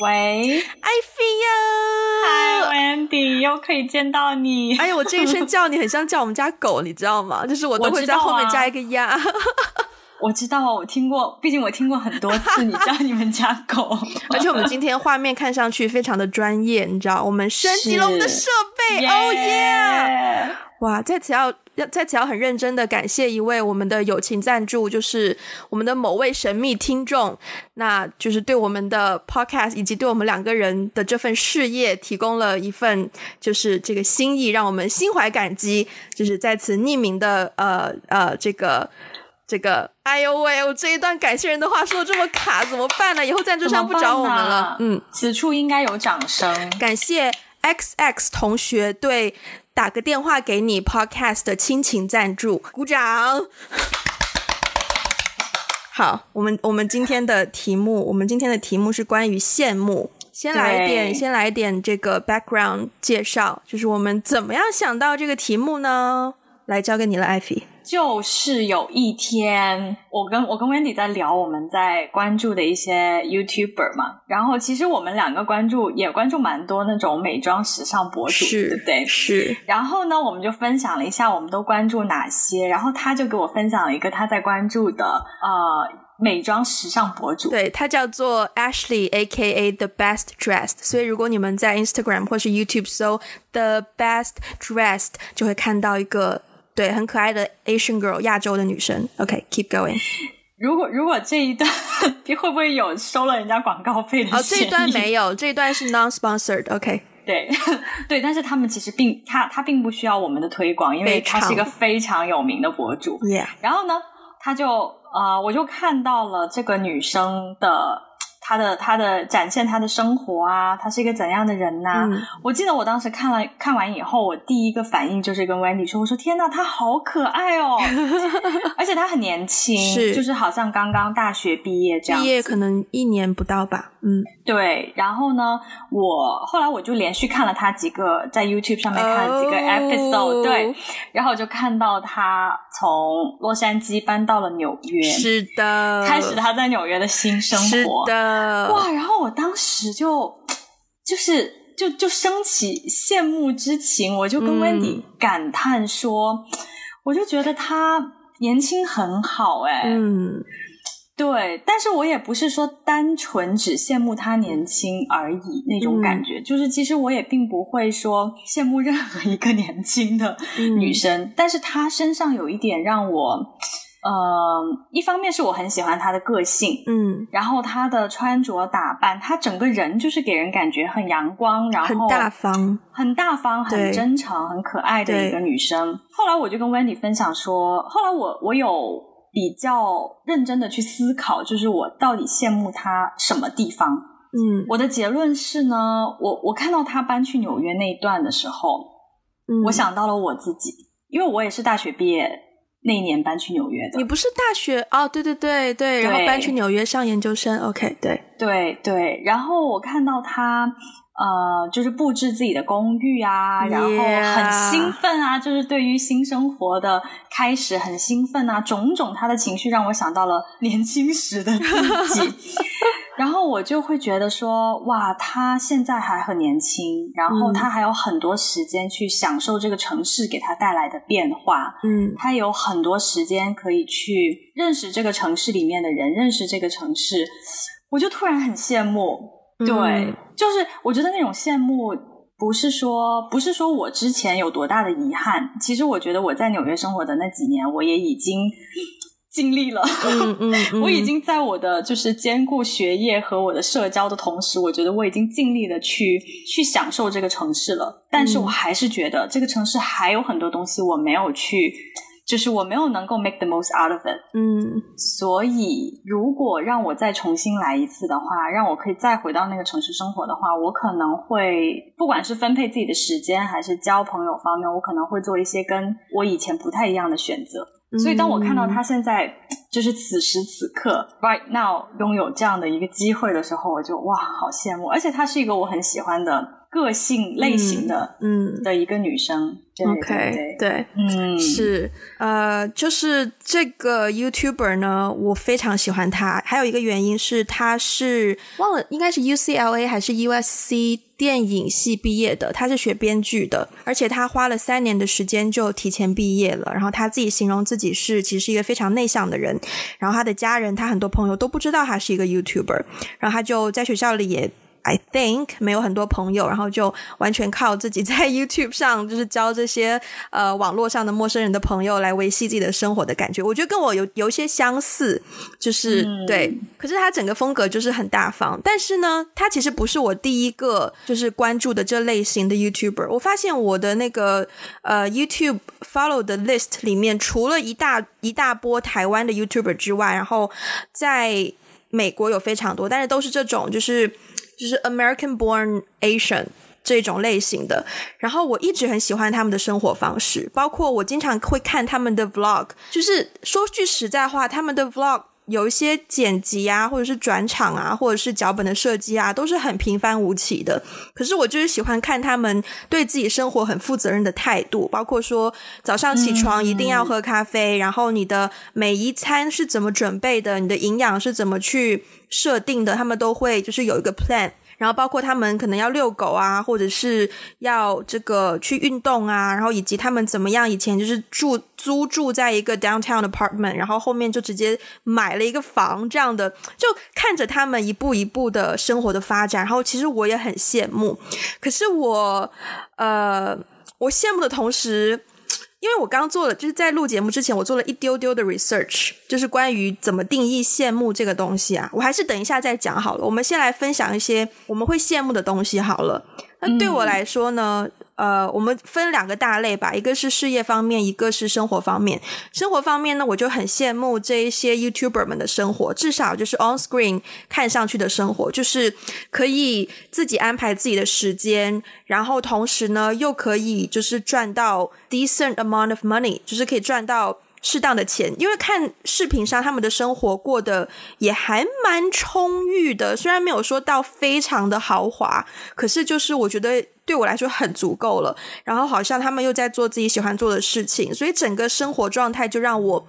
喂，艾菲呀！嗨，Wendy，又可以见到你。哎呀，我这一声 叫你很像叫我们家狗，你知道吗？就是我都会在后面加一个呀。我知道，我听过，毕竟我听过很多次 你叫你们家狗。而且我们今天画面看上去非常的专业，你知道，我们升级了我们的设备，哦耶！哇，在此要要在此要很认真的感谢一位我们的友情赞助，就是我们的某位神秘听众，那就是对我们的 podcast 以及对我们两个人的这份事业提供了一份就是这个心意，让我们心怀感激。就是在此匿名的呃呃这个。这个，哎呦喂！我这一段感谢人的话说的这么卡，怎么办呢？以后赞助商不找我们了。嗯，此处应该有掌声。感谢 X X 同学对打个电话给你 Podcast 的亲情赞助，鼓掌。好，我们我们今天的题目，我们今天的题目是关于羡慕。先来一点，先来一点这个 background 介绍，就是我们怎么样想到这个题目呢？来，交给你了，艾菲。就是有一天，我跟我跟 Wendy 在聊我们在关注的一些 YouTuber 嘛，然后其实我们两个关注也关注蛮多那种美妆时尚博主，对不对？是。然后呢，我们就分享了一下我们都关注哪些，然后他就给我分享了一个他在关注的呃美妆时尚博主，对他叫做 Ashley，A.K.A. The Best Dressed。所以如果你们在 Instagram 或是 YouTube 搜 The Best Dressed，就会看到一个。对，很可爱的 Asian girl，亚洲的女生。OK，keep going。如果如果这一段 会不会有收了人家广告费的？哦，这一段没有，这一段是 non-sponsored。OK，对 对，但是他们其实并他他并不需要我们的推广，因为他是一个非常有名的博主。Yeah。然后呢，他就呃，我就看到了这个女生的。他的他的展现他的生活啊，他是一个怎样的人呐？我记得我当时看了看完以后，我第一个反应就是跟 Wendy 说：“我说天呐，他好可爱哦，而且他很年轻，是就是好像刚刚大学毕业这样，毕业可能一年不到吧。”嗯，对。然后呢，我后来我就连续看了他几个在 YouTube 上面看了几个 episode，对。然后我就看到他从洛杉矶搬到了纽约，是的，开始他在纽约的新生活，是的。哇！然后我当时就就是就就升起羡慕之情，我就跟 Wendy 感叹说，我就觉得他年轻很好，哎，嗯，对。但是我也不是说单纯只羡慕他年轻而已那种感觉，就是其实我也并不会说羡慕任何一个年轻的女生，但是她身上有一点让我。呃，一方面是我很喜欢她的个性，嗯，然后她的穿着打扮，她整个人就是给人感觉很阳光，然后很大方，很大方，很真诚，很可爱的一个女生。后来我就跟 Wendy 分享说，后来我我有比较认真的去思考，就是我到底羡慕他什么地方？嗯，我的结论是呢，我我看到他搬去纽约那一段的时候，嗯，我想到了我自己，因为我也是大学毕业。那一年搬去纽约的，你不是大学哦？对对对对，然后搬去纽约上研究生。OK，对对对，然后我看到他呃，就是布置自己的公寓啊，然后很兴奋啊，就是对于新生活的开始很兴奋啊，种种他的情绪让我想到了 年轻时的自己。然后我就会觉得说，哇，他现在还很年轻，然后他还有很多时间去享受这个城市给他带来的变化。嗯，他有很多时间可以去认识这个城市里面的人，认识这个城市，我就突然很羡慕。对，就是我觉得那种羡慕，不是说不是说我之前有多大的遗憾，其实我觉得我在纽约生活的那几年，我也已经。尽力了，嗯 嗯，我已经在我的就是兼顾学业和我的社交的同时，我觉得我已经尽力的去去享受这个城市了。但是我还是觉得这个城市还有很多东西我没有去，就是我没有能够 make the most out of it。嗯，所以如果让我再重新来一次的话，让我可以再回到那个城市生活的话，我可能会不管是分配自己的时间，还是交朋友方面，我可能会做一些跟我以前不太一样的选择。所以，当我看到他现在就是此时此刻 right now 拥有这样的一个机会的时候，我就哇，好羡慕！而且他是一个我很喜欢的个性类型的，嗯的一个女生。OK，对，嗯，是，呃，就是这个 YouTuber 呢，我非常喜欢他。还有一个原因是，他是忘了应该是 UCLA 还是 USC 电影系毕业的，他是学编剧的，而且他花了三年的时间就提前毕业了。然后他自己形容自己是其实是一个非常内向的人，然后他的家人、他很多朋友都不知道他是一个 YouTuber，然后他就在学校里也。I think 没有很多朋友，然后就完全靠自己在 YouTube 上，就是交这些呃网络上的陌生人的朋友来维系自己的生活的感觉。我觉得跟我有有一些相似，就是、对。可是他整个风格就是很大方，但是呢，他其实不是我第一个就是关注的这类型的 YouTuber。我发现我的那个呃 YouTube follow 的 list 里面，除了一大一大波台湾的 YouTuber 之外，然后在美国有非常多，但是都是这种就是。就是 American born Asian 这种类型的，然后我一直很喜欢他们的生活方式，包括我经常会看他们的 vlog。就是说句实在话，他们的 vlog 有一些剪辑啊，或者是转场啊，或者是脚本的设计啊，都是很平凡无奇的。可是我就是喜欢看他们对自己生活很负责任的态度，包括说早上起床一定要喝咖啡，然后你的每一餐是怎么准备的，你的营养是怎么去。设定的，他们都会就是有一个 plan，然后包括他们可能要遛狗啊，或者是要这个去运动啊，然后以及他们怎么样以前就是住租住在一个 downtown apartment，然后后面就直接买了一个房这样的，就看着他们一步一步的生活的发展，然后其实我也很羡慕，可是我呃，我羡慕的同时。因为我刚做了，就是在录节目之前，我做了一丢丢的 research，就是关于怎么定义羡慕这个东西啊。我还是等一下再讲好了。我们先来分享一些我们会羡慕的东西好了。那对我来说呢？呃，我们分两个大类吧，一个是事业方面，一个是生活方面。生活方面呢，我就很羡慕这一些 YouTuber 们的生活，至少就是 on screen 看上去的生活，就是可以自己安排自己的时间，然后同时呢，又可以就是赚到 decent amount of money，就是可以赚到适当的钱。因为看视频上他们的生活过得也还蛮充裕的，虽然没有说到非常的豪华，可是就是我觉得。对我来说很足够了，然后好像他们又在做自己喜欢做的事情，所以整个生活状态就让我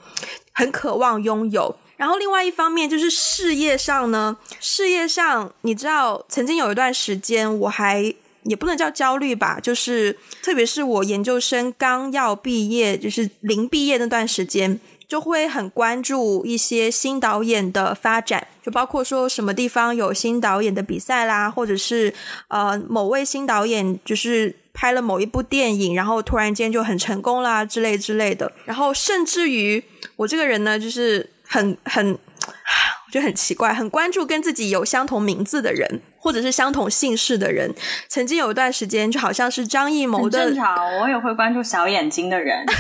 很渴望拥有。然后另外一方面就是事业上呢，事业上你知道，曾经有一段时间我还也不能叫焦虑吧，就是特别是我研究生刚要毕业，就是临毕业那段时间。就会很关注一些新导演的发展，就包括说什么地方有新导演的比赛啦，或者是呃某位新导演就是拍了某一部电影，然后突然间就很成功啦之类之类的。然后甚至于我这个人呢，就是很很，我觉得很奇怪，很关注跟自己有相同名字的人，或者是相同姓氏的人。曾经有一段时间，就好像是张艺谋的，正常，我也会关注小眼睛的人。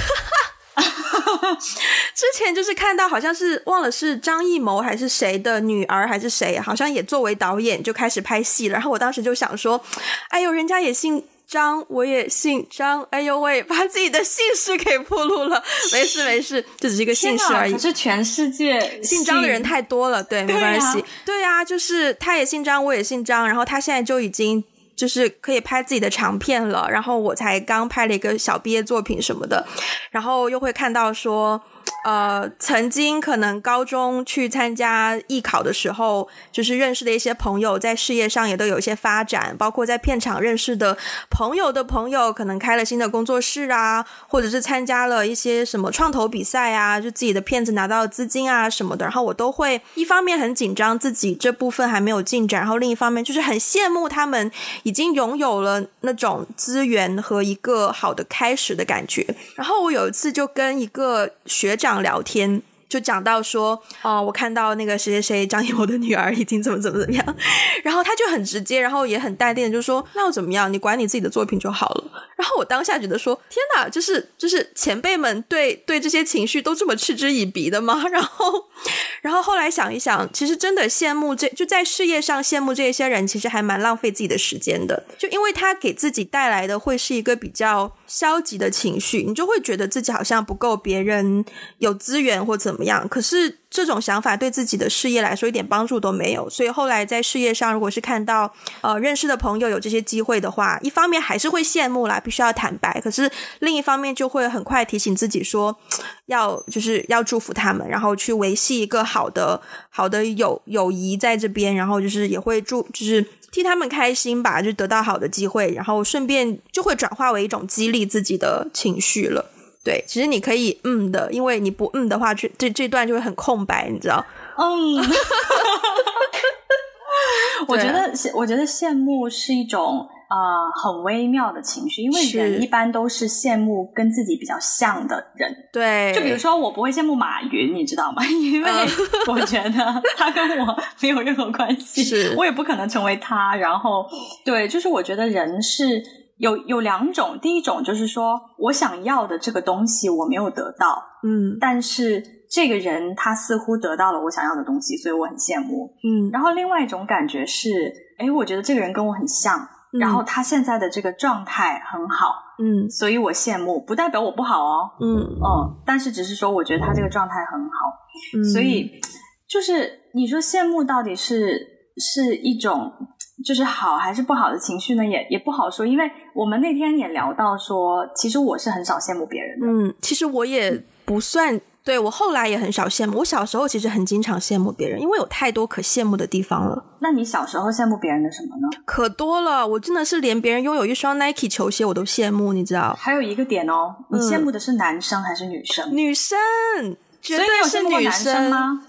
之前就是看到好像是忘了是张艺谋还是谁的女儿还是谁，好像也作为导演就开始拍戏了。然后我当时就想说，哎呦，人家也姓张，我也姓张，哎呦喂，把自己的姓氏给暴露了。没事没事，这只是一个姓氏而已。可是全世界姓张的人太多了，对，没关系。对啊，就是他也姓张，我也姓张，然后他现在就已经。就是可以拍自己的长片了，然后我才刚拍了一个小毕业作品什么的，然后又会看到说。呃，曾经可能高中去参加艺考的时候，就是认识的一些朋友，在事业上也都有一些发展，包括在片场认识的朋友的朋友，可能开了新的工作室啊，或者是参加了一些什么创投比赛啊，就自己的片子拿到资金啊什么的，然后我都会一方面很紧张自己这部分还没有进展，然后另一方面就是很羡慕他们已经拥有了那种资源和一个好的开始的感觉。然后我有一次就跟一个学长。聊天就讲到说，哦，我看到那个谁谁谁张艺谋的女儿已经怎么怎么怎么样，然后他就很直接，然后也很淡定的就说，那又怎么样？你管你自己的作品就好了。然后我当下觉得说，天哪，就是就是前辈们对对这些情绪都这么嗤之以鼻的吗？然后然后后来想一想，其实真的羡慕这就在事业上羡慕这些人，其实还蛮浪费自己的时间的，就因为他给自己带来的会是一个比较消极的情绪，你就会觉得自己好像不够别人有资源或怎么样。可是这种想法对自己的事业来说一点帮助都没有。所以后来在事业上，如果是看到呃认识的朋友有这些机会的话，一方面还是会羡慕啦，必须要坦白。可是另一方面就会很快提醒自己说，要就是要祝福他们，然后去维系一个好的好的友友谊在这边，然后就是也会祝就是替他们开心吧，就得到好的机会，然后顺便就会转化为一种激励自己的情绪了。对，其实你可以嗯的，因为你不嗯的话，这这这段就会很空白，你知道？嗯，我觉得我觉得羡慕是一种啊很微妙的情绪，因为人一般都是羡慕跟自己比较像的人。对，就比如说我不会羡慕马云，你知道吗？因为我觉得他跟我没有任何关系，是我也不可能成为他。然后，对，就是我觉得人是。有有两种，第一种就是说我想要的这个东西我没有得到，嗯，但是这个人他似乎得到了我想要的东西，所以我很羡慕，嗯。然后另外一种感觉是，哎，我觉得这个人跟我很像，然后他现在的这个状态很好，嗯，所以我羡慕，不代表我不好哦，嗯。嗯，但是只是说我觉得他这个状态很好，嗯，所以就是你说羡慕到底是是一种。就是好还是不好的情绪呢？也也不好说，因为我们那天也聊到说，其实我是很少羡慕别人的。嗯，其实我也不算，对我后来也很少羡慕。我小时候其实很经常羡慕别人，因为有太多可羡慕的地方了。那你小时候羡慕别人的什么呢？可多了，我真的是连别人拥有一双 Nike 球鞋我都羡慕，你知道？还有一个点哦，你羡慕的是男生还是女生？女生，绝对是女生吗？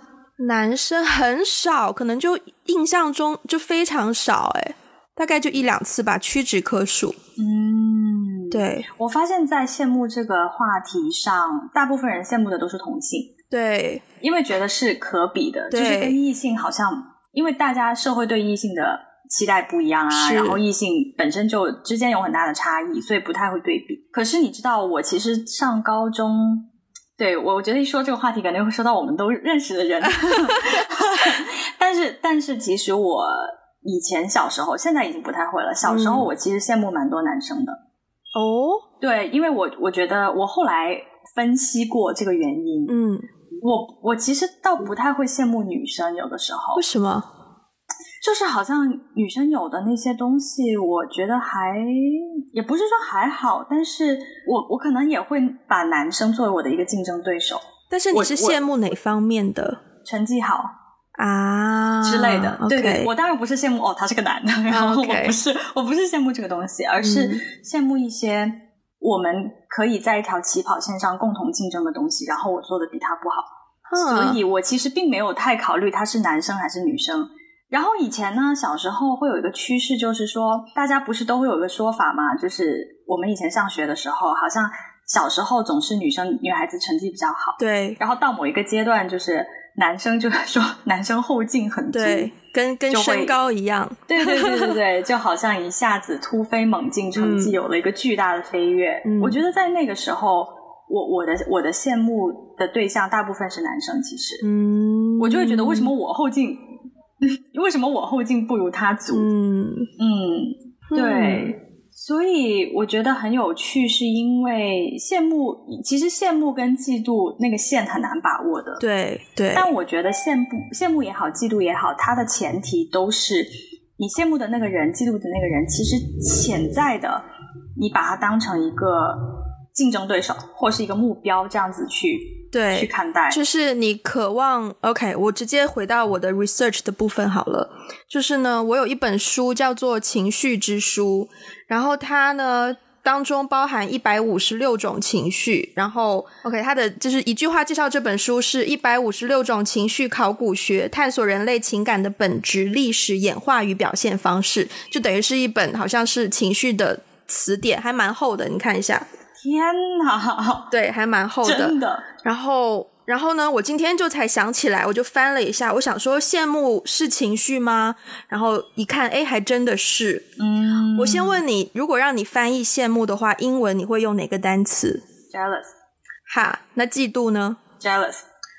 男生很少，可能就印象中就非常少，哎，大概就一两次吧，屈指可数。嗯，对，我发现，在羡慕这个话题上，大部分人羡慕的都是同性，对，因为觉得是可比的，就是跟异性好像，因为大家社会对异性的期待不一样啊，然后异性本身就之间有很大的差异，所以不太会对比。可是你知道，我其实上高中。对，我觉得一说这个话题，感觉会说到我们都认识的人。但是，但是，其实我以前小时候，现在已经不太会了。小时候，我其实羡慕蛮多男生的。哦，对，因为我我觉得我后来分析过这个原因。嗯，我我其实倒不太会羡慕女生，有的时候。为什么？就是好像女生有的那些东西，我觉得还也不是说还好，但是我我可能也会把男生作为我的一个竞争对手。但是你是羡慕哪方面的？成绩好啊之类的。对对，我当然不是羡慕哦，他是个男的，然后我不是，我不是羡慕这个东西，而是羡慕一些我们可以在一条起跑线上共同竞争的东西，然后我做的比他不好，所以我其实并没有太考虑他是男生还是女生。然后以前呢，小时候会有一个趋势，就是说，大家不是都会有一个说法嘛，就是我们以前上学的时候，好像小时候总是女生、女孩子成绩比较好，对。然后到某一个阶段，就是男生就说男生后劲很足，对，跟跟身高一样，对对对对对，就好像一下子突飞猛进，成绩有了一个巨大的飞跃。我觉得在那个时候，我我的我的羡慕的对象大部分是男生，其实，嗯，我就会觉得为什么我后劲。为什么我后劲不如他足？嗯嗯，对，所以我觉得很有趣，是因为羡慕，其实羡慕跟嫉妒那个线很难把握的。对对，但我觉得羡慕羡慕也好，嫉妒也好，它的前提都是你羡慕的那个人，嫉妒的那个人，其实潜在的，你把它当成一个竞争对手或是一个目标，这样子去。对，去看待，就是你渴望。OK，我直接回到我的 research 的部分好了。就是呢，我有一本书叫做《情绪之书》，然后它呢当中包含一百五十六种情绪。然后 OK，它的就是一句话介绍这本书是一百五十六种情绪考古学，探索人类情感的本质、历史演化与表现方式，就等于是一本好像是情绪的词典，还蛮厚的。你看一下。天哪，对，还蛮厚的。真的。然后，然后呢？我今天就才想起来，我就翻了一下，我想说，羡慕是情绪吗？然后一看，哎，还真的是。嗯。我先问你，如果让你翻译羡慕的话，英文你会用哪个单词？Jealous。哈，那嫉妒呢？Jealous。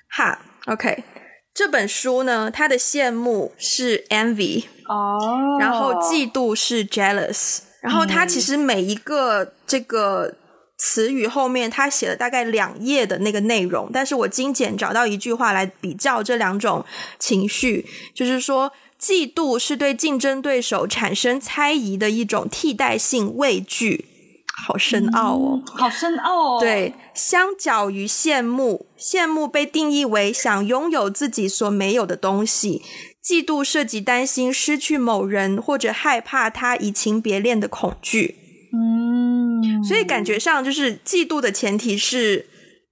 哈，OK。这本书呢，它的羡慕是 envy。哦。然后嫉妒是 jealous。然后它其实每一个这个。词语后面，他写了大概两页的那个内容，但是我精简找到一句话来比较这两种情绪，就是说，嫉妒是对竞争对手产生猜疑的一种替代性畏惧，好深奥哦，好深奥哦。对，相较于羡慕，羡慕被定义为想拥有自己所没有的东西，嫉妒涉及担心失去某人或者害怕他移情别恋的恐惧。嗯，所以感觉上就是嫉妒的前提是，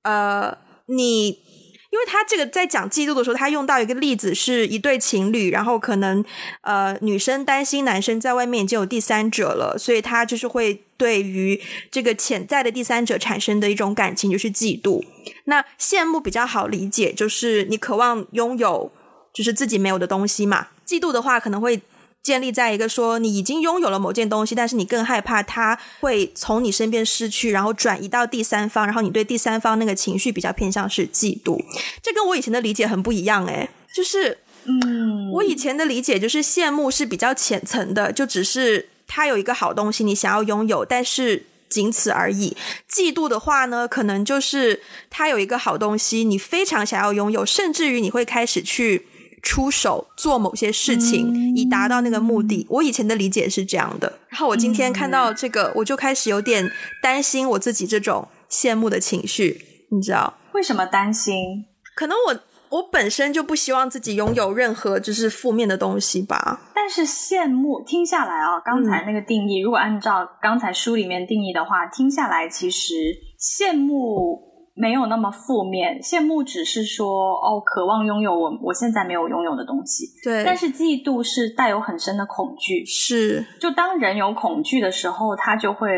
呃，你，因为他这个在讲嫉妒的时候，他用到一个例子是一对情侣，然后可能呃女生担心男生在外面已经有第三者了，所以他就是会对于这个潜在的第三者产生的一种感情就是嫉妒。那羡慕比较好理解，就是你渴望拥有就是自己没有的东西嘛。嫉妒的话可能会。建立在一个说你已经拥有了某件东西，但是你更害怕它会从你身边失去，然后转移到第三方，然后你对第三方那个情绪比较偏向是嫉妒。这跟我以前的理解很不一样诶，就是嗯，我以前的理解就是羡慕是比较浅层的，就只是他有一个好东西你想要拥有，但是仅此而已。嫉妒的话呢，可能就是他有一个好东西你非常想要拥有，甚至于你会开始去。出手做某些事情，以达到那个目的。我以前的理解是这样的，然后我今天看到这个，我就开始有点担心我自己这种羡慕的情绪。你知道为什么担心？可能我我本身就不希望自己拥有任何就是负面的东西吧。但是羡慕听下来啊，刚才那个定义，如果按照刚才书里面定义的话，听下来其实羡慕。没有那么负面，羡慕只是说哦，渴望拥有我我现在没有拥有的东西。对，但是嫉妒是带有很深的恐惧。是，就当人有恐惧的时候，他就会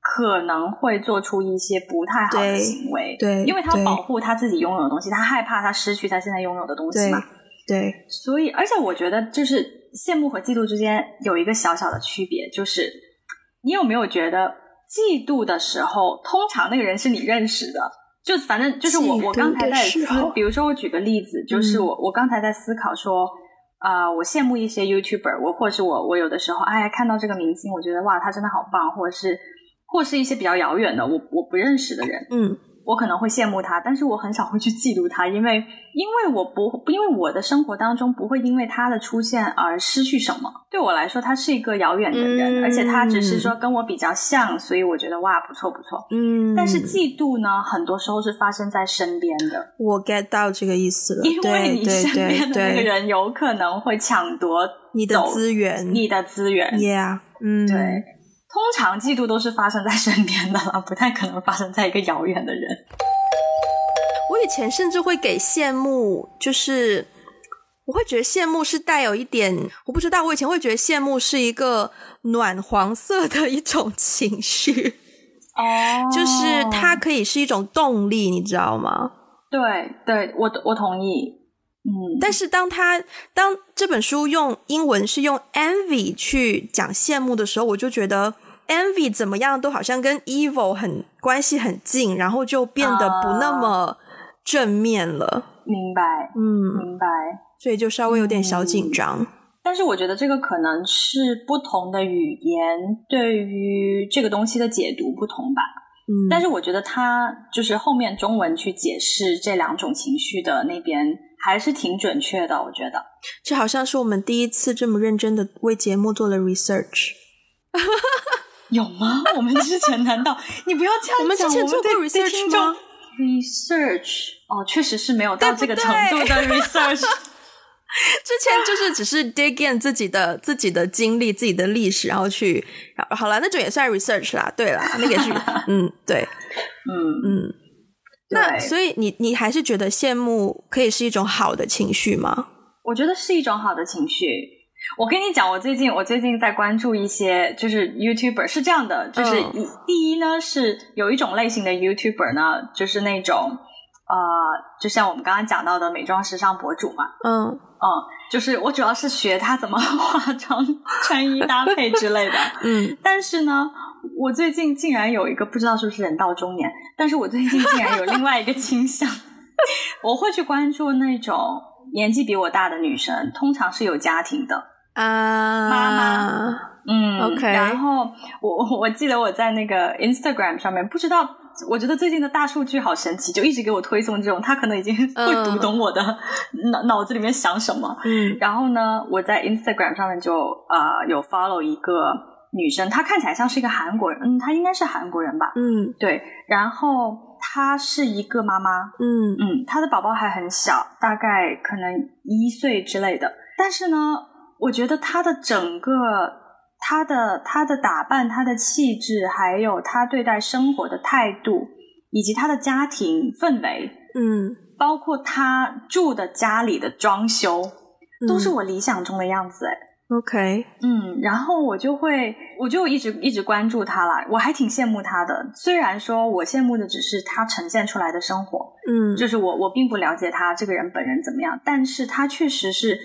可能会做出一些不太好的行为。对，因为他保护他自己拥有的东西，他害怕他失去他现在拥有的东西嘛。对，所以，而且我觉得，就是羡慕和嫉妒之间有一个小小的区别，就是你有没有觉得，嫉妒的时候，通常那个人是你认识的。就反正就是我，我刚才在思，比如说我举个例子，就是我我刚才在思考说，啊，我羡慕一些 YouTuber，我或是我我有的时候，哎，看到这个明星，我觉得哇，他真的好棒，或者是或是一些比较遥远的我我不认识的人，嗯。我可能会羡慕他，但是我很少会去嫉妒他，因为因为我不因为我的生活当中不会因为他的出现而失去什么。对我来说，他是一个遥远的人，而且他只是说跟我比较像，所以我觉得哇，不错不错。嗯，但是嫉妒呢，很多时候是发生在身边的。我 get 到这个意思了，因为你身边的那个人有可能会抢夺你的资源，你的资源。Yeah，嗯，对。通常嫉妒都是发生在身边的了，不太可能发生在一个遥远的人。我以前甚至会给羡慕，就是我会觉得羡慕是带有一点，我不知道，我以前会觉得羡慕是一个暖黄色的一种情绪，哦，就是它可以是一种动力，你知道吗？对，对我我同意。嗯，但是当他当这本书用英文是用 envy 去讲羡慕的时候，我就觉得 envy 怎么样都好像跟 evil 很关系很近，然后就变得不那么正面了。明白，嗯，明白。所以就稍微有点小紧张。但是我觉得这个可能是不同的语言对于这个东西的解读不同吧。嗯，但是我觉得他就是后面中文去解释这两种情绪的那边。还是挺准确的，我觉得。这好像是我们第一次这么认真的为节目做了 research，有吗？我们之前难道你不要这样讲？我们之前做过 research 吗？research 哦，确实是没有到这个程度的 research。之前就是只是 dig in 自己的自己的经历、自己的历史，然后去好了，那种也算 research 啦。对啦，那个是 嗯，对，嗯嗯。那所以你你还是觉得羡慕可以是一种好的情绪吗？我觉得是一种好的情绪。我跟你讲，我最近我最近在关注一些就是 YouTuber，是这样的，就是第一呢是有一种类型的 YouTuber 呢，就是那种呃，就像我们刚刚讲到的美妆时尚博主嘛，嗯嗯，就是我主要是学他怎么化妆、穿衣搭配之类的，嗯，但是呢。我最近竟然有一个不知道是不是人到中年，但是我最近竟然有另外一个倾向，我会去关注那种年纪比我大的女生，通常是有家庭的，啊妈妈，嗯，OK。然后我我记得我在那个 Instagram 上面，不知道，我觉得最近的大数据好神奇，就一直给我推送这种，他可能已经会读懂我的脑脑子里面想什么。嗯，然后呢，我在 Instagram 上面就呃有 follow 一个女生，她看起来像是一个韩国人，嗯，她应该是韩国人吧？嗯，对。然后她是一个妈妈，嗯嗯，她的宝宝还很小，大概可能一岁之类的。但是呢，我觉得她的整个她的她的打扮、她的气质，还有她对待生活的态度，以及她的家庭氛围，嗯，包括她住的家里的装修，都是嗯我理想中的样子。哎，OK，嗯，然后我就会，我就一直一直关注他啦，我还挺羡慕他的。虽然说我羡慕的只是他呈现出来的生活，嗯，就是我我并不了解他这个人本人怎么样，但是他确实是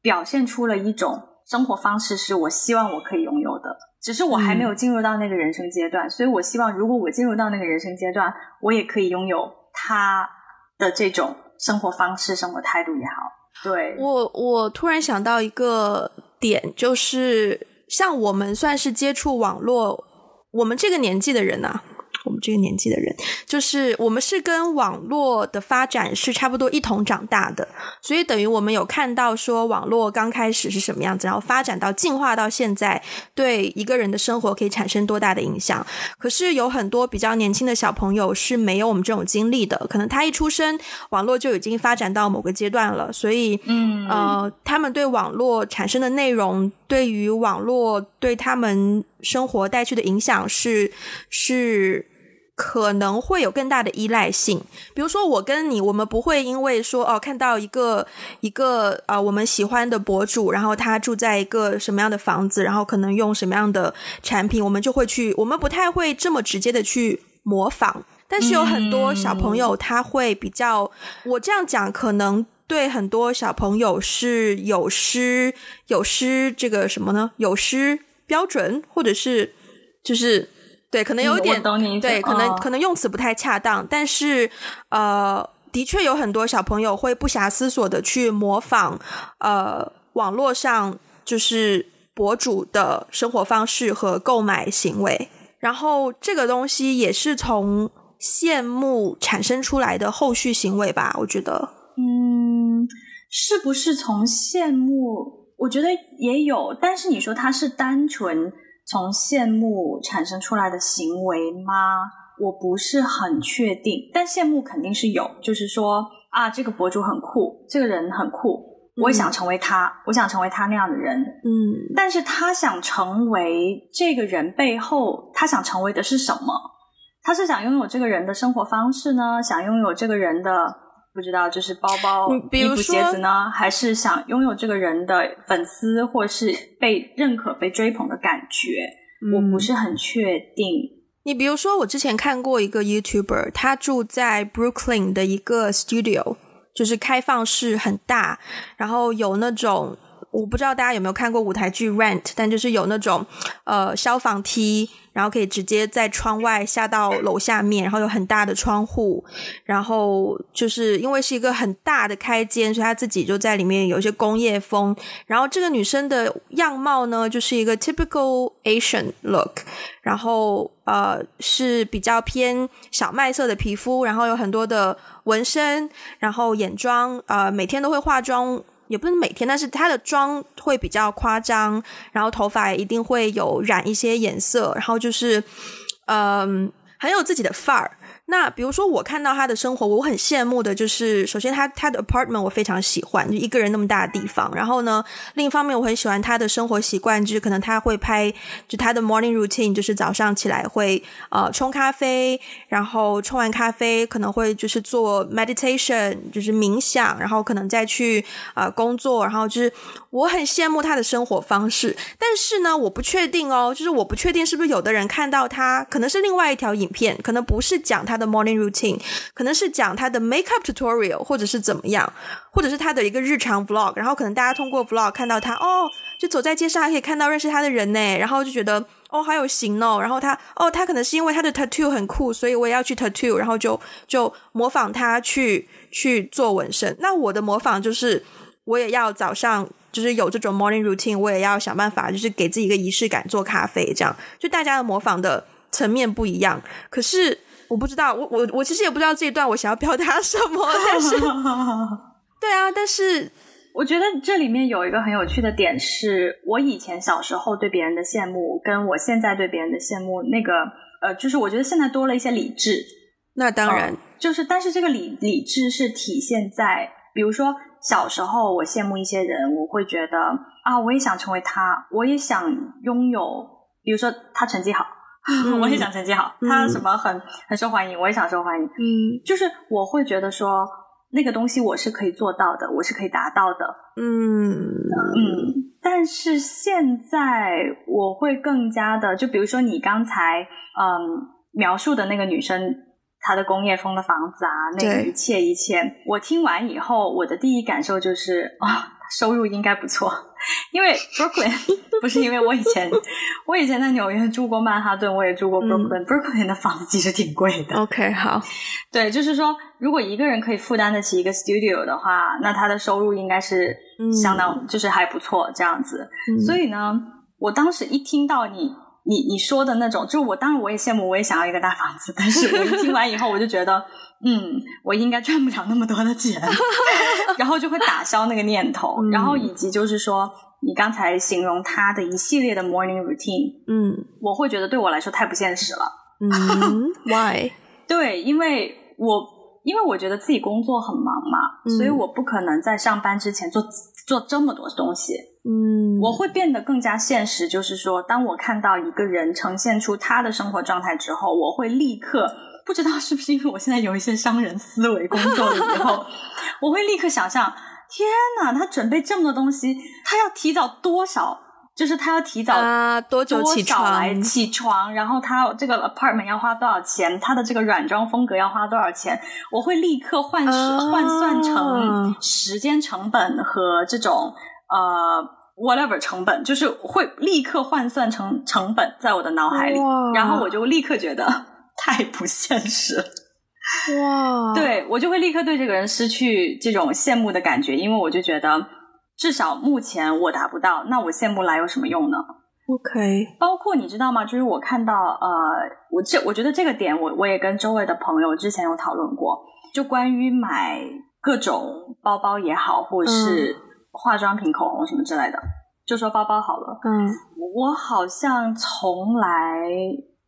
表现出了一种生活方式，是我希望我可以拥有的。只是我还没有进入到那个人生阶段，所以我希望如果我进入到那个人生阶段，我也可以拥有他的这种生活方式、生活态度也好。对，我我突然想到一个点，就是像我们算是接触网络，我们这个年纪的人呐、我们这个年纪的人，就是我们是跟网络的发展是差不多一同长大的，所以等于我们有看到说网络刚开始是什么样子，然后发展到进化到现在，对一个人的生活可以产生多大的影响。可是有很多比较年轻的小朋友是没有我们这种经历的，可能他一出生，网络就已经发展到某个阶段了，所以嗯呃，他们对网络产生的内容，对于网络对他们生活带去的影响是是可能会有更大的依赖性。比如说，我跟你，我们不会因为说哦，看到一个一个呃我们喜欢的博主，然后他住在一个什么样的房子，然后可能用什么样的产品，我们就会去，我们不太会这么直接的去模仿。但是有很多小朋友他会比较，我这样讲可能对很多小朋友是有失有失这个什么呢？有失标准，或者是就是对，可能有嗯点对，可能、哦可能用词不太恰当，但是呃，的确有很多小朋友会不暇思索的去模仿呃网络上就是博主的生活方式和购买行为，然后这个东西也是从羡慕产生出来的后续行为吧，我觉得。嗯，是不是从羡慕？我觉得也有，但是你说它是单纯从羡慕产生出来的行为吗？我不是很确定，但羡慕肯定是有，就是说啊，这个博主很酷，这个人很酷，我也想成为他，我想成为他那样的人。嗯但是他想成为这个人背后，他想成为的是什么？他是想拥有这个人的生活方式呢？想拥有这个人的不知道，就是包包嗯、比衣服、如说鞋子呢？还是想拥有这个人的粉丝，或是被认可、被追捧的感觉？我不是很确定。你比如说，我之前看过一个 YouTuber，他住在 Brooklyn 的一个 studio，就是开放式很大，然后有那种我不知道大家有没有看过舞台剧 Rent，但就是有那种呃消防梯，然后可以直接在窗外下到楼下面，然后有很大的窗户，然后就是因为是一个很大的开间，所以她自己就在里面有一些工业风。然后这个女生的样貌呢，就是一个 typical Asian look，然后呃是比较偏小麦色的皮肤，然后有很多的纹身，然后眼妆，呃每天都会化妆。也不是每天，但是她的妆会比较夸张，然后头发也一定会有染一些颜色，然后就是，嗯、很有自己的范儿。那比如说，我看到他的生活，我很羡慕的就是，首先他他的 apartment 我非常喜欢，就一个人那么大的地方。然后呢，另一方面我很喜欢他的生活习惯，就是可能他会拍，就他的 morning routine，就是早上起来会呃冲咖啡，然后冲完咖啡可能会就是做 meditation，就是冥想，然后可能再去呃工作，然后就是我很羡慕他的生活方式。但是呢，我不确定哦，就是我不确定是不是有的人看到他，可能是另外一条影片，可能不是讲他的 morning routine，可能是讲他的 makeup tutorial，或者是怎么样，或者是他的一个日常 vlog，然后可能大家通过 vlog 看到他哦，就走在街上还可以看到认识他的人呢，然后就觉得。哦，好有型哦！然后他，哦，他可能是因为他的 tattoo 很酷，所以我也要去 tattoo，然后就就模仿他去去做纹身。那我的模仿就是，我也要早上就是有这种 morning routine，我也要想办法，就是给自己一个仪式感，做咖啡这样。就大家的模仿的层面不一样，可是我不知道，我我我其实也不知道这一段我想要表达什么，但是 对啊，但是我觉得这里面有一个很有趣的点，是我以前小时候对别人的羡慕，跟我现在对别人的羡慕，那个呃，就是我觉得现在多了一些理智。那当然，就是，但是这个理理智是体现在，比如说小时候我羡慕一些人，我会觉得啊，我也想成为他，我也想拥有，比如说他成绩好，我也想成绩好，他什么很很受欢迎，我也想受欢迎，嗯，就是我会觉得说那个东西我是可以做到的，我是可以达到的，嗯。嗯，但是现在我会更加的，就比如说你刚才嗯描述的那个女生。他的工业风的房子啊，那一切一切，我听完以后，我的第一感受就是，啊，收入应该不错，因为 Brooklyn 不是因为我以前，我以前在纽约住过曼哈顿，我也住过 Brooklyn，Brooklyn 的房子其实挺贵的。OK，好，对，就是说，如果一个人可以负担得起一个 studio 的话，那他的收入应该是相当，就是还不错这样子。所以呢，我当时一听到你。你你说的那种，就我当然我也羡慕，我也想要一个大房子，但是我一听完以后，我就觉得，嗯，我应该赚不了那么多的钱，然后就会打消那个念头。然后以及就是说，你刚才形容他的一系列的 morning routine，嗯，我会觉得对我来说太不现实了。嗯，Why？对，因为我因为我觉得自己工作很忙嘛，所以我不可能在上班之前做做这么多东西。嗯，我会变得更加现实，就是说，当我看到一个人呈现出他的生活状态之后，我会立刻不知道是不是因为我现在有一些商人思维工作了以后，我会立刻想象，天哪，他准备这么多东西，他要提早多少？就是他要提早啊多久起床？起床，然后他这个 apartment 要花多少钱？他的这个软装风格要花多少钱？我会立刻换换算成时间成本和这种呃。whatever 成本就是会立刻换算成成本在我的脑海里，然后我就立刻觉得 太不现实。哇！对我就会立刻对这个人失去这种羡慕的感觉，因为我就觉得至少目前我达不到，那我羡慕来有什么用呢？OK，包括你知道吗？就是我看到呃，我这我觉得这个点，我我也跟周围的朋友之前有讨论过，就关于买各种包包也好，或是。化妆品、口红什么之类的，就说包包好了。嗯，我好像从来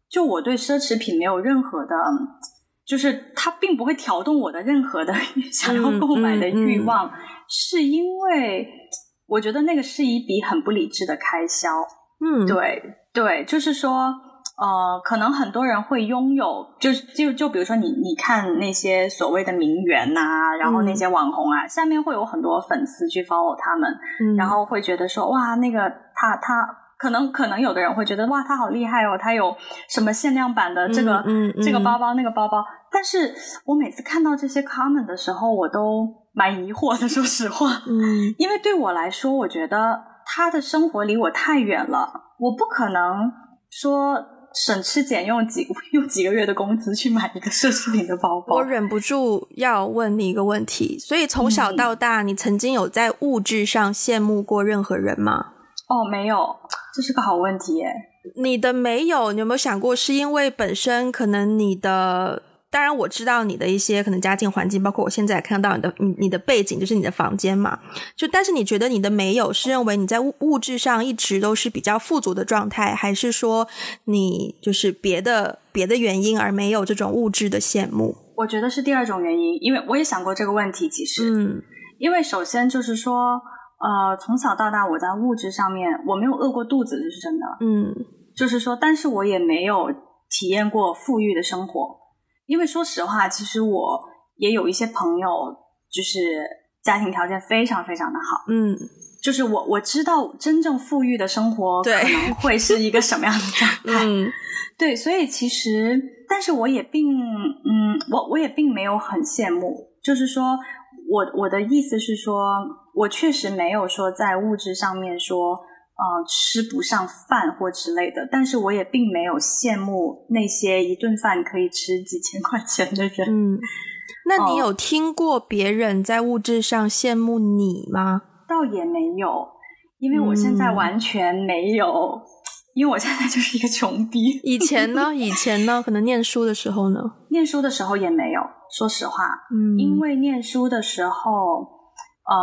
就我对奢侈品没有任何的，就是它并不会挑动我的任何的 想要购买的欲望，是因为我觉得那个是一笔很不理智的开销。嗯，对对，就是说。呃，可能很多人会拥有，就是就就比如说你你看那些所谓的名媛呐，然后那些网红啊，下面会有很多粉丝去 follow 他们，然后会觉得说哇，那个他他可能可能有的人会觉得哇，他好厉害哦，他有什么限量版的这个嗯这个包包那个包包，但是我每次看到这些 comment 的时候，我都蛮疑惑的，说实话，嗯，因为对我来说，我觉得他的生活离我太远了，我不可能说。省吃俭用几用几个月的工资去买一个奢侈品的包包，我忍不住要问你一个问题。所以从小到大，你曾经有在物质上羡慕过任何人吗？哦，没有，这是个好问题耶。你的没有，你有没有想过是因为本身可能你的？当然我知道你的一些可能家境环境，包括我现在看到你的你你的背景就是你的房间嘛。就但是你觉得你的没有是认为你在物物质上一直都是比较富足的状态，还是说你就是别的别的原因而没有这种物质的羡慕？我觉得是第二种原因，因为我也想过这个问题。其实，嗯，因为首先就是说，呃，从小到大我在物质上面我没有饿过肚子，这是真的。嗯，就是说，但是我也没有体验过富裕的生活。因为说实话，其实我也有一些朋友，就是家庭条件非常非常的好，嗯，就是我我知道真正富裕的生活可能会是一个什么样的状 态，嗯，对，所以其实，但是我也并，嗯，我我也并没有很羡慕，就是说我我的意思是说，我确实没有说在物质上面说。呃，吃不上饭或之类的，但是我也并没有羡慕那些一顿饭可以吃几千块钱的人。嗯，那你有听过别人在物质上羡慕你吗？倒也没有，因为我现在完全没有，因为我现在就是一个穷逼。以前呢？以前呢？可能念书的时候呢？念书的时候也没有，说实话，嗯，因为念书的时候，呃，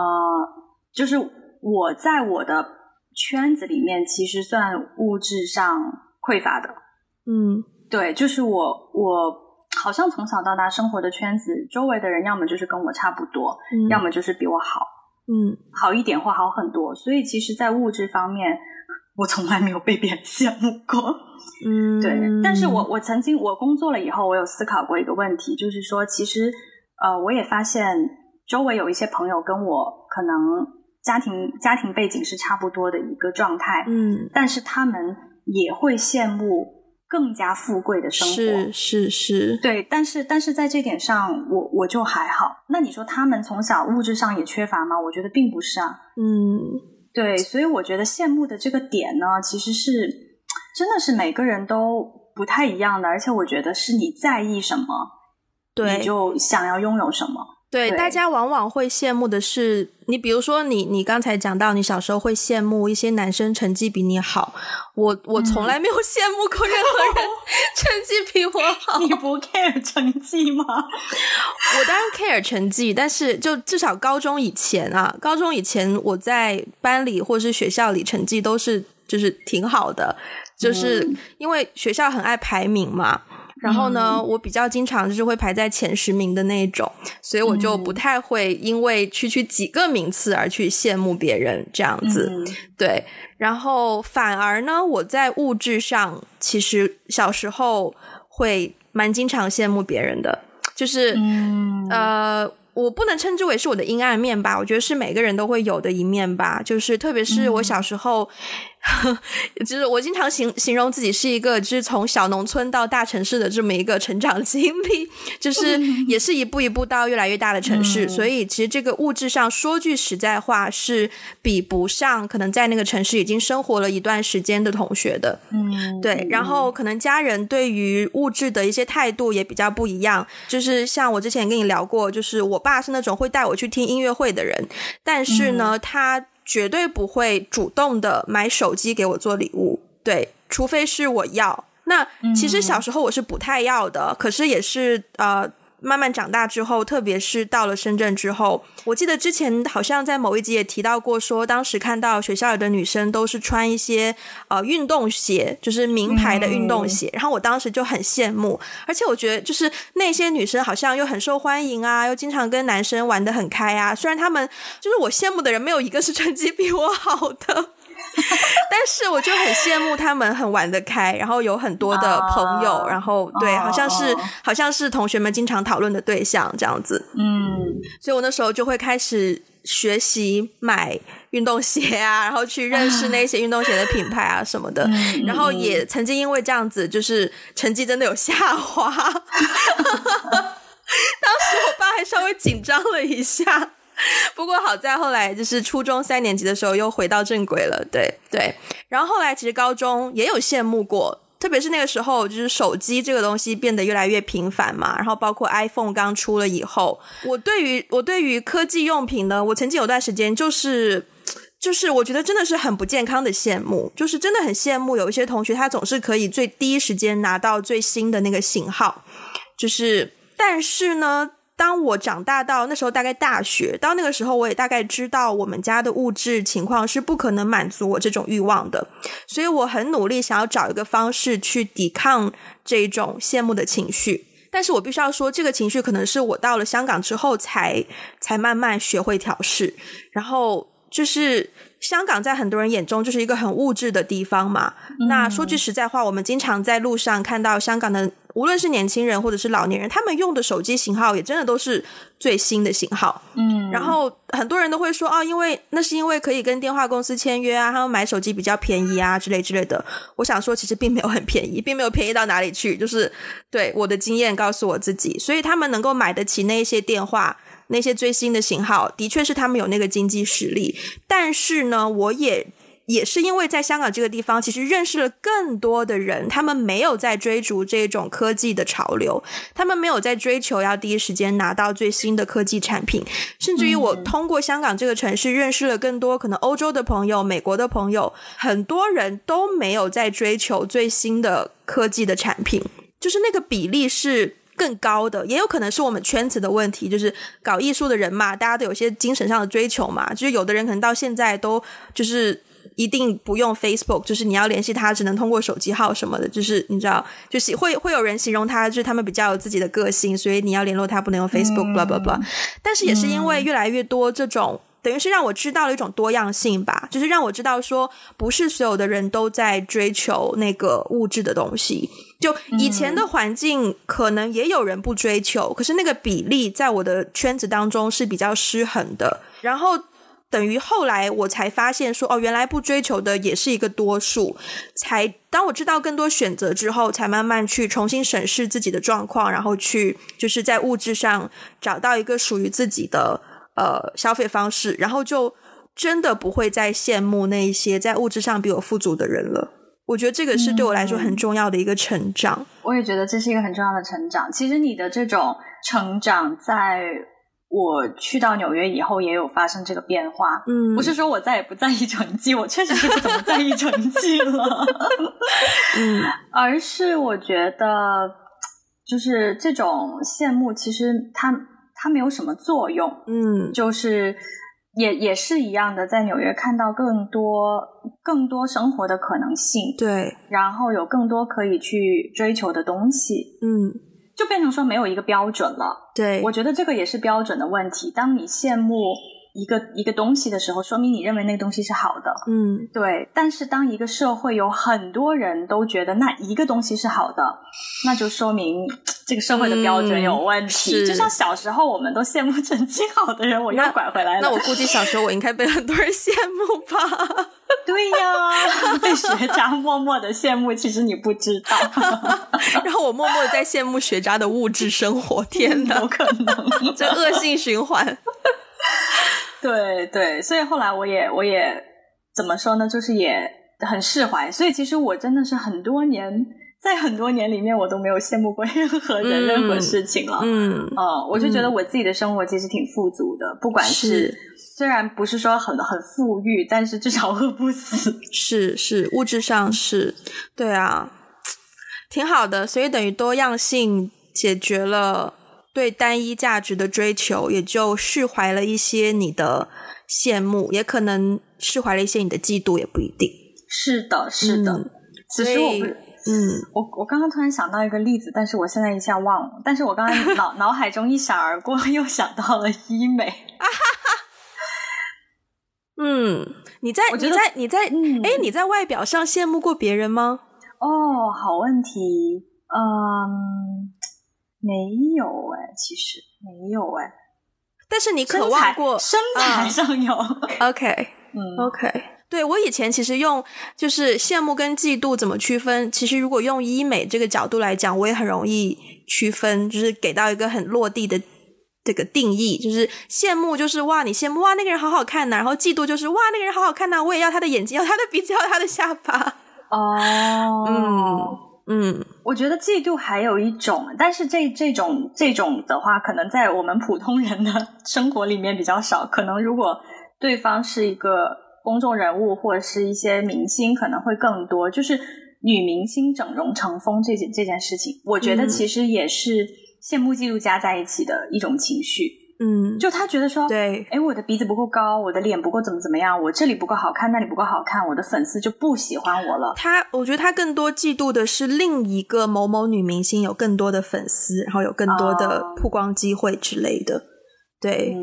就是我在我的圈子里面，其实算物质上匮乏的，嗯，对，就是我我。好像从小到大生活的圈子，周围的人要么就是跟我差不多，要么就是比我好，嗯，好一点或好很多。所以其实，在物质方面，我从来没有被别人羡慕过，嗯，对。但是我我曾经我工作了以后，我有思考过一个问题，就是说，其实呃，我也发现周围有一些朋友跟我可能家庭家庭背景是差不多的一个状态，嗯，但是他们也会羡慕。更加富贵的生活是是是，对，但是但是在这点上，我我就还好。那你说他们从小物质上也缺乏吗？我觉得并不是啊。嗯，对，所以我觉得羡慕的这个点呢，其实是真的是每个人都不太一样的，而且我觉得是你在意什么，对，你就想要拥有什么。对，大家往往会羡慕的是你，比如说你，你刚才讲到你小时候会羡慕一些男生成绩比你好，我我从来没有羡慕过任何人 成绩比我好。你不 care 成绩吗？我当然 care 成绩，但是就至少高中以前啊，高中以前我在班里或是学校里成绩都是就是挺好的，就是因为学校很爱排名嘛。然后呢，我比较经常就是会排在前十名的那种，所以我就不太会因为区区几个名次而去羡慕别人这样子。对，然后反而呢，我在物质上其实小时候会蛮经常羡慕别人的，就是呃。我不能称之为是我的阴暗面吧，我觉得是每个人都会有的一面吧。就是特别是我小时候，就是我经常形形容自己是一个，就是从小农村到大城市的这么一个成长经历，就是也是一步一步到越来越大的城市。所以其实这个物质上说句实在话，是比不上可能在那个城市已经生活了一段时间的同学的。嗯，对。然后可能家人对于物质的一些态度也比较不一样。就是像我之前跟你聊过，就是我。爸是那种会带我去听音乐会的人，但是呢，他绝对不会主动的买手机给我做礼物，对，除非是我要。那其实小时候我是不太要的，可是也是呃。慢慢长大之后，特别是到了深圳之后，我记得之前好像在某一集也提到过，说当时看到学校里的女生都是穿一些呃运动鞋，就是名牌的运动鞋，然后我当时就很羡慕，而且我觉得就是那些女生好像又很受欢迎啊，又经常跟男生玩的很开啊，虽然他们就是我羡慕的人没有一个是成绩比我好的。但是我就很羡慕他们很玩得开，然后有很多的朋友，然后对，好像是好像是同学们经常讨论的对象这样子。嗯，所以我那时候就会开始学习买运动鞋啊，然后去认识那些运动鞋的品牌啊什么的。然后也曾经因为这样子，就是成绩真的有下滑。当时我爸还稍微紧张了一下。不过好在后来就是初中三年级的时候又回到正轨了，对对。然后后来其实高中也有羡慕过，特别是那个时候就是手机这个东西变得越来越频繁嘛，然后包括 iPhone 刚出了以后，我对于我对于科技用品呢，我曾经有段时间就是就是我觉得真的是很不健康的羡慕，就是真的很羡慕有一些同学他总是可以最第一时间拿到最新的那个型号，就是但是呢。当我长大到那时候，大概大学到那个时候，我也大概知道我们家的物质情况是不可能满足我这种欲望的，所以我很努力想要找一个方式去抵抗这种羡慕的情绪。但是我必须要说，这个情绪可能是我到了香港之后才才慢慢学会调试。然后就是香港在很多人眼中就是一个很物质的地方嘛。那说句实在话，我们经常在路上看到香港的。无论是年轻人或者是老年人，他们用的手机型号也真的都是最新的型号。嗯，然后很多人都会说，哦，因为那是因为可以跟电话公司签约啊，他们买手机比较便宜啊，之类之类的。我想说，其实并没有很便宜，并没有便宜到哪里去。就是对我的经验告诉我自己，所以他们能够买得起那些电话，那些最新的型号，的确是他们有那个经济实力。但是呢，我也。也是因为在香港这个地方，其实认识了更多的人，他们没有在追逐这种科技的潮流，他们没有在追求要第一时间拿到最新的科技产品，甚至于我通过香港这个城市认识了更多可能欧洲的朋友、美国的朋友，很多人都没有在追求最新的科技的产品，就是那个比例是。更高的，也有可能是我们圈子的问题，就是搞艺术的人嘛，大家都有些精神上的追求嘛，就是有的人可能到现在都就是一定不用 Facebook，就是你要联系他只能通过手机号什么的，就是你知道，就是会会有人形容他，就是他们比较有自己的个性，所以你要联络他不能用 Facebook，blah blah blah。但是也是因为越来越多这种。等于是让我知道了一种多样性吧，就是让我知道说，不是所有的人都在追求那个物质的东西。就以前的环境，可能也有人不追求，可是那个比例在我的圈子当中是比较失衡的。然后等于后来我才发现说，哦，原来不追求的也是一个多数。才当我知道更多选择之后，才慢慢去重新审视自己的状况，然后去就是在物质上找到一个属于自己的。呃，消费方式，然后就真的不会再羡慕那一些在物质上比我富足的人了。我觉得这个是对我来说很重要的一个成长。我也觉得这是一个很重要的成长。其实你的这种成长，在我去到纽约以后，也有发生这个变化。嗯，不是说我再也不在意成绩，我确实是不怎么在意成绩了。嗯，而是我觉得，就是这种羡慕，其实它。它没有什么作用，嗯，就是也也是一样的，在纽约看到更多更多生活的可能性，对，然后有更多可以去追求的东西，嗯，就变成说没有一个标准了，对，我觉得这个也是标准的问题。当你羡慕一个一个东西的时候，说明你认为那个东西是好的，嗯，对。但是当一个社会有很多人都觉得那一个东西是好的，那就说明。这个社会的标准有问题，就像小时候我们都羡慕成绩好的人，我又拐回来了。那我估计小时候我应该被很多人羡慕吧？对呀，被学渣默默的羡慕，其实你不知道。然后我默默在羡慕学渣的物质生活，天哪，有可能这恶性循环。对对，所以后来我也我也怎么说呢？就是也很释怀。所以其实我真的是很多年。在很多年里面，我都没有羡慕过任何人、任何事情了。嗯，哦，我就觉得我自己的生活其实挺富足的，不管是虽然不是说很很富裕，但是至少饿不死。是是，物质上是，对啊，挺好的。所以等于多样性解决了对单一价值的追求，也就释怀了一些你的羡慕，也可能释怀了一些你的嫉妒，也不一定是的，是的。此时我不。嗯，我我刚刚突然想到一个例子，但是我现在一下忘了。但是我刚刚脑 脑海中一闪而过，又想到了医美。嗯，你在你在你在哎，你在外表上羡慕过别人吗？哦，好问题。嗯，没有哎，其实没有哎。但是你渴望过身材上有。OK，嗯，OK。对我以前其实用就是羡慕跟嫉妒怎么区分？其实如果用医美这个角度来讲，我也很容易区分，就是给到一个很落地的这个定义。就是羡慕就是哇，你羡慕哇那个人好好看呐，然后嫉妒就是哇那个人好好看呐，我也要他的眼睛，要他的鼻子，要他的下巴。哦，嗯嗯，我觉得嫉妒还有一种，但是这这种这种的话，可能在我们普通人的生活里面比较少。可能如果对方是一个。公众人物或者是一些明星可能会更多，就是女明星整容成风这件这件事情，我觉得其实也是羡慕嫉妒加在一起的一种情绪。嗯，就他觉得说，对，哎，我的鼻子不够高，我的脸不够怎么怎么样，我这里不够好看，那里不够好看，我的粉丝就不喜欢我了。他，我觉得他更多嫉妒的是另一个某某女明星有更多的粉丝，然后有更多的曝光机会之类的。对，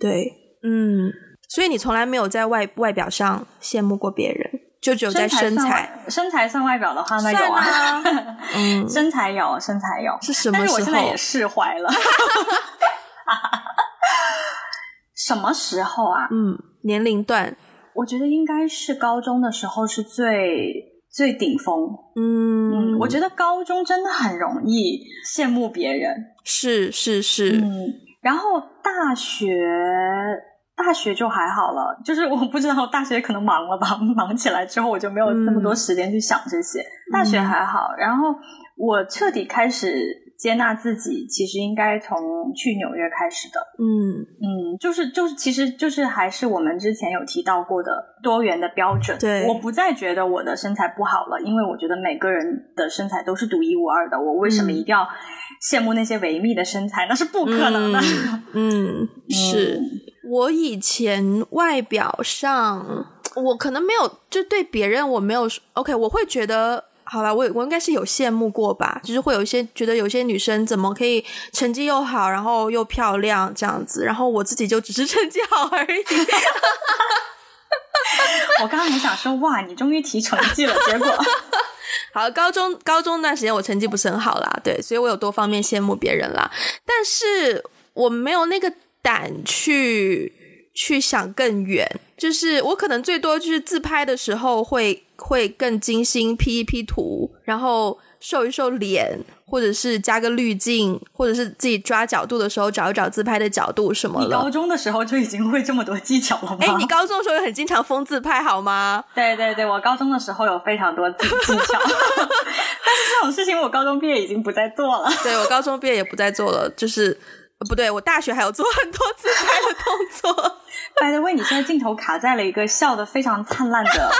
对，嗯。所以你从来没有在外外表上羡慕过别人，就只有在身材。身材算外表的话，那有啊。嗯，身材有，身材有。是什么时候？但是我现在也释怀了。什么时候啊？嗯，年龄段，我觉得应该是高中的时候是最最顶峰。嗯，我觉得高中真的很容易羡慕别人。是是是。嗯，然后大学。大学就还好了，就是我不知道大学可能忙了吧，忙起来之后我就没有那么多时间去想这些。大学还好，然后我彻底开始。接纳自己，其实应该从去纽约开始的。嗯嗯，就是就是，其实就是还是我们之前有提到过的多元的标准。对，我不再觉得我的身材不好了，因为我觉得每个人的身材都是独一无二的。我为什么一定要羡慕那些维密的身材？那是不可能的。嗯，是我以前外表上，我可能没有就对别人我没有 OK，我会觉得。好了，我我应该是有羡慕过吧，就是会有一些觉得有些女生怎么可以成绩又好，然后又漂亮这样子，然后我自己就只是成绩好而已。我刚刚很想说，哇，你终于提成绩了，结果 好，高中高中那段时间我成绩不是很好啦，对，所以我有多方面羡慕别人啦，但是我没有那个胆去去想更远，就是我可能最多就是自拍的时候会。会更精心 P 一 P 图，然后瘦一瘦脸，或者是加个滤镜，或者是自己抓角度的时候找一找自拍的角度什么的。你高中的时候就已经会这么多技巧了吗？哎，你高中的时候也很经常疯自拍好吗？对对对，我高中的时候有非常多技技巧，但是这种事情我高中毕业已经不再做了。对我高中毕业也不再做了，就是不对，我大学还有做很多自拍的动作。By the way，你现在镜头卡在了一个笑得非常灿烂的。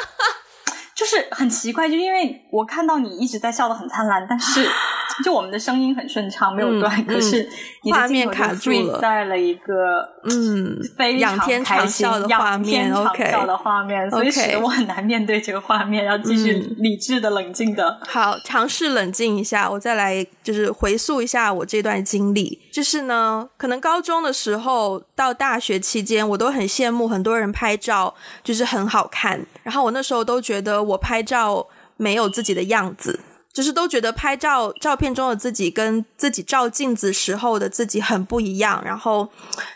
就是很奇怪，就因为我看到你一直在笑的很灿烂，但是 就我们的声音很顺畅，没有断，可是画面卡住了，在了一个嗯非常开心、的画面，OK 的画面，所以使得我很难面对这个画面，要继续理智的、冷静的。好，尝试冷静一下，我再来就是回溯一下我这段经历。就是呢，可能高中的时候到大学期间，我都很羡慕很多人拍照，就是很好看，然后我那时候都觉得。我拍照没有自己的样子，就是都觉得拍照照片中的自己跟自己照镜子时候的自己很不一样，然后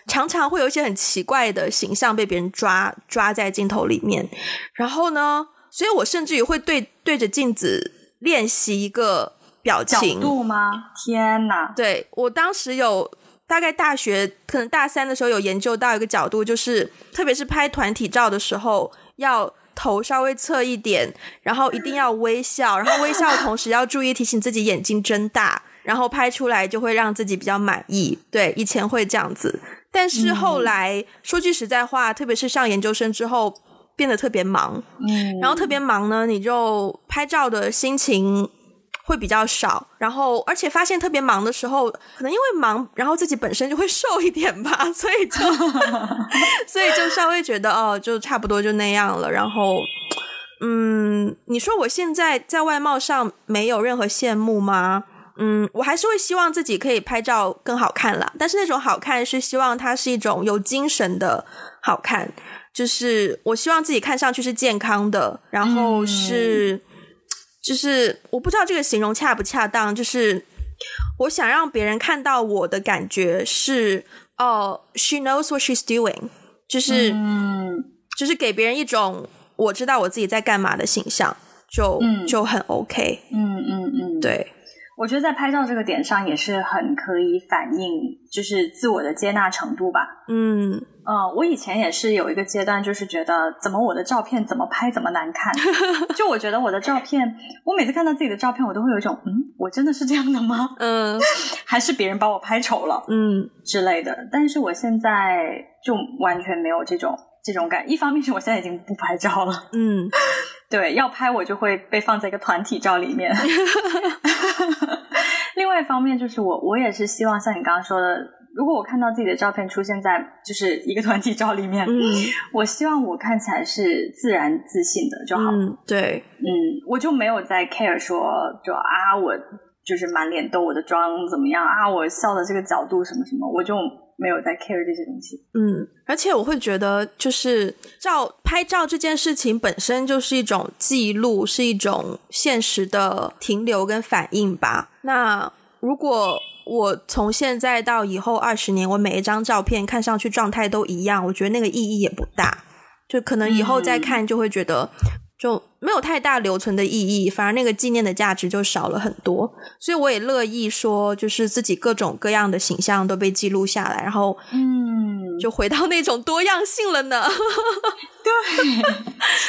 常常会有一些很奇怪的形象被别人抓抓在镜头里面。然后呢，所以我甚至于会对对着镜子练习一个表情角度吗？天哪！对我当时有大概大学可能大三的时候有研究到一个角度，就是特别是拍团体照的时候要。头稍微侧一点，然后一定要微笑，然后微笑的同时要注意提醒自己眼睛睁大，然后拍出来就会让自己比较满意。对，以前会这样子，但是后来说句实在话，特别是上研究生之后，变得特别忙，嗯，然后特别忙呢，你就拍照的心情。会比较少，然后而且发现特别忙的时候，可能因为忙，然后自己本身就会瘦一点吧，所以就 所以就稍微觉得哦，就差不多就那样了。然后，嗯，你说我现在在外貌上没有任何羡慕吗？嗯，我还是会希望自己可以拍照更好看啦。但是那种好看是希望它是一种有精神的好看，就是我希望自己看上去是健康的，然后是。就是我不知道这个形容恰不恰当，就是我想让别人看到我的感觉是哦，she knows what she's doing，就是嗯，就是给别人一种我知道我自己在干嘛的形象，就就很 OK，嗯嗯嗯，对。我觉得在拍照这个点上也是很可以反映，就是自我的接纳程度吧。嗯呃，我以前也是有一个阶段，就是觉得怎么我的照片怎么拍怎么难看。就我觉得我的照片，我每次看到自己的照片，我都会有一种嗯，我真的是这样的吗？嗯，还是别人把我拍丑了？嗯之类的。但是我现在就完全没有这种这种感。一方面是我现在已经不拍照了。嗯。对，要拍我就会被放在一个团体照里面。另外一方面就是我，我也是希望像你刚刚说的，如果我看到自己的照片出现在就是一个团体照里面，嗯，我希望我看起来是自然自信的就好。嗯，对，嗯，我就没有在 care 说，就啊，我就是满脸痘，我的妆怎么样啊，我笑的这个角度什么什么，我就。没有在 care 这些东西，嗯，而且我会觉得，就是照拍照这件事情本身就是一种记录，是一种现实的停留跟反应吧。那如果我从现在到以后二十年，我每一张照片看上去状态都一样，我觉得那个意义也不大，就可能以后再看就会觉得。就没有太大留存的意义，反而那个纪念的价值就少了很多。所以我也乐意说，就是自己各种各样的形象都被记录下来，然后嗯，就回到那种多样性了呢。对，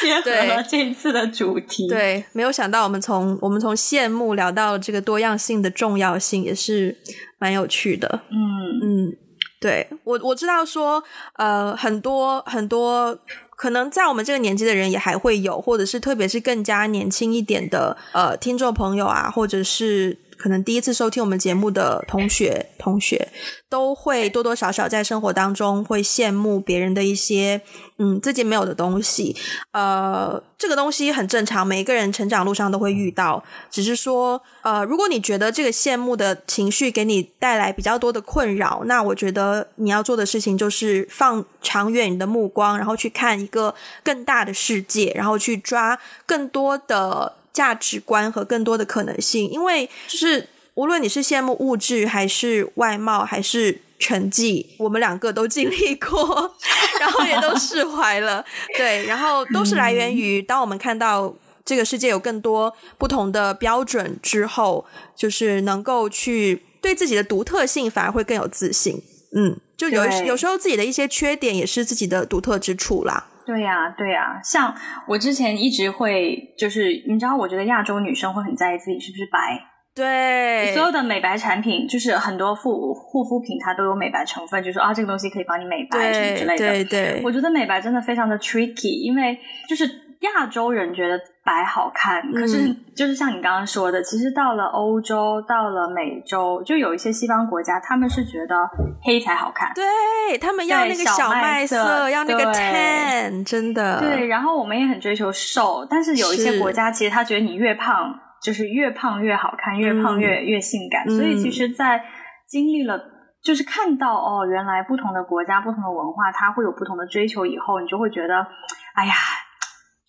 结合了这一次的主题。对，没有想到我们从我们从羡慕聊到这个多样性的重要性，也是蛮有趣的。嗯嗯，对我我知道说，呃，很多很多可能在我们这个年纪的人也还会有，或者是特别是更加年轻一点的呃听众朋友啊，或者是。可能第一次收听我们节目的同学，同学都会多多少少在生活当中会羡慕别人的一些嗯自己没有的东西，呃，这个东西很正常，每一个人成长路上都会遇到。只是说，呃，如果你觉得这个羡慕的情绪给你带来比较多的困扰，那我觉得你要做的事情就是放长远的目光，然后去看一个更大的世界，然后去抓更多的。价值观和更多的可能性，因为就是无论你是羡慕物质，还是外貌，还是成绩，我们两个都经历过，然后也都释怀了。对，然后都是来源于当我们看到这个世界有更多不同的标准之后，就是能够去对自己的独特性反而会更有自信。嗯，就有有时候自己的一些缺点也是自己的独特之处啦。对呀，对呀，像我之前一直会，就是你知道，我觉得亚洲女生会很在意自己是不是白。对，所有的美白产品，就是很多护护肤品，它都有美白成分，就说啊，这个东西可以帮你美白什么之类的。对对，我觉得美白真的非常的 tricky，因为就是。亚洲人觉得白好看，可是就是像你刚刚说的，其实到了欧洲，到了美洲，就有一些西方国家，他们是觉得黑才好看，对他们要那个小麦色，要那个 tan，真的。对，然后我们也很追求瘦，但是有一些国家，其实他觉得你越胖，就是越胖越好看，越胖越越性感。所以其实，在经历了，就是看到哦，原来不同的国家、不同的文化，它会有不同的追求以后，你就会觉得，哎呀。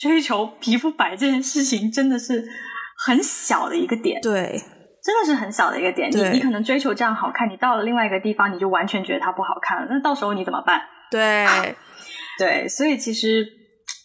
追求皮肤白这件事情真的是很小的一个点，对，真的是很小的一个点。你你可能追求这样好看，你到了另外一个地方，你就完全觉得它不好看了。那到时候你怎么办？对，对，所以其实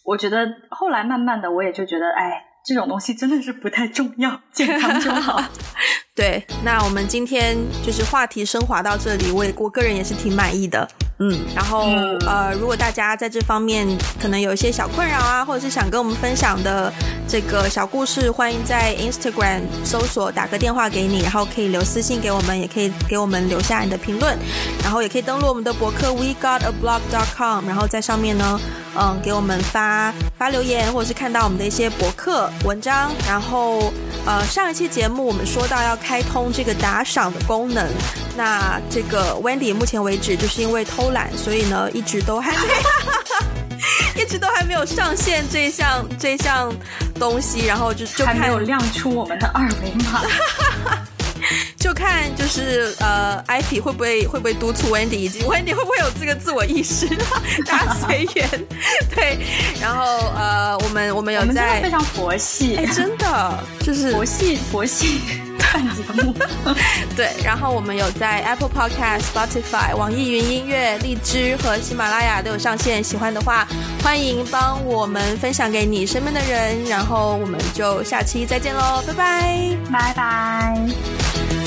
我觉得后来慢慢的，我也就觉得，哎，这种东西真的是不太重要，健康就好。对，那我们今天就是话题升华到这里，我也我个人也是挺满意的。嗯，然后呃，如果大家在这方面可能有一些小困扰啊，或者是想跟我们分享的这个小故事，欢迎在 Instagram 搜索打个电话给你，然后可以留私信给我们，也可以给我们留下你的评论，然后也可以登录我们的博客 we got a blog dot com，然后在上面呢，嗯，给我们发发留言，或者是看到我们的一些博客文章，然后呃，上一期节目我们说到要开通这个打赏的功能，那这个 Wendy 目前为止就是因为偷。懒，所以呢，一直都还没，一直都还没有上线这项这项东西，然后就就还没有亮出我们的二维码，就看就是呃，IP 会不会会不会督促 Wendy，以及 Wendy 会不会有这个自我意识，大家随缘。对，然后呃，我们我们有在非常佛系，哎真的就是佛系佛系。看节目，对，然后我们有在 Apple Podcast、Spotify、网易云音乐、荔枝和喜马拉雅都有上线。喜欢的话，欢迎帮我们分享给你身边的人。然后我们就下期再见喽，拜拜，拜拜。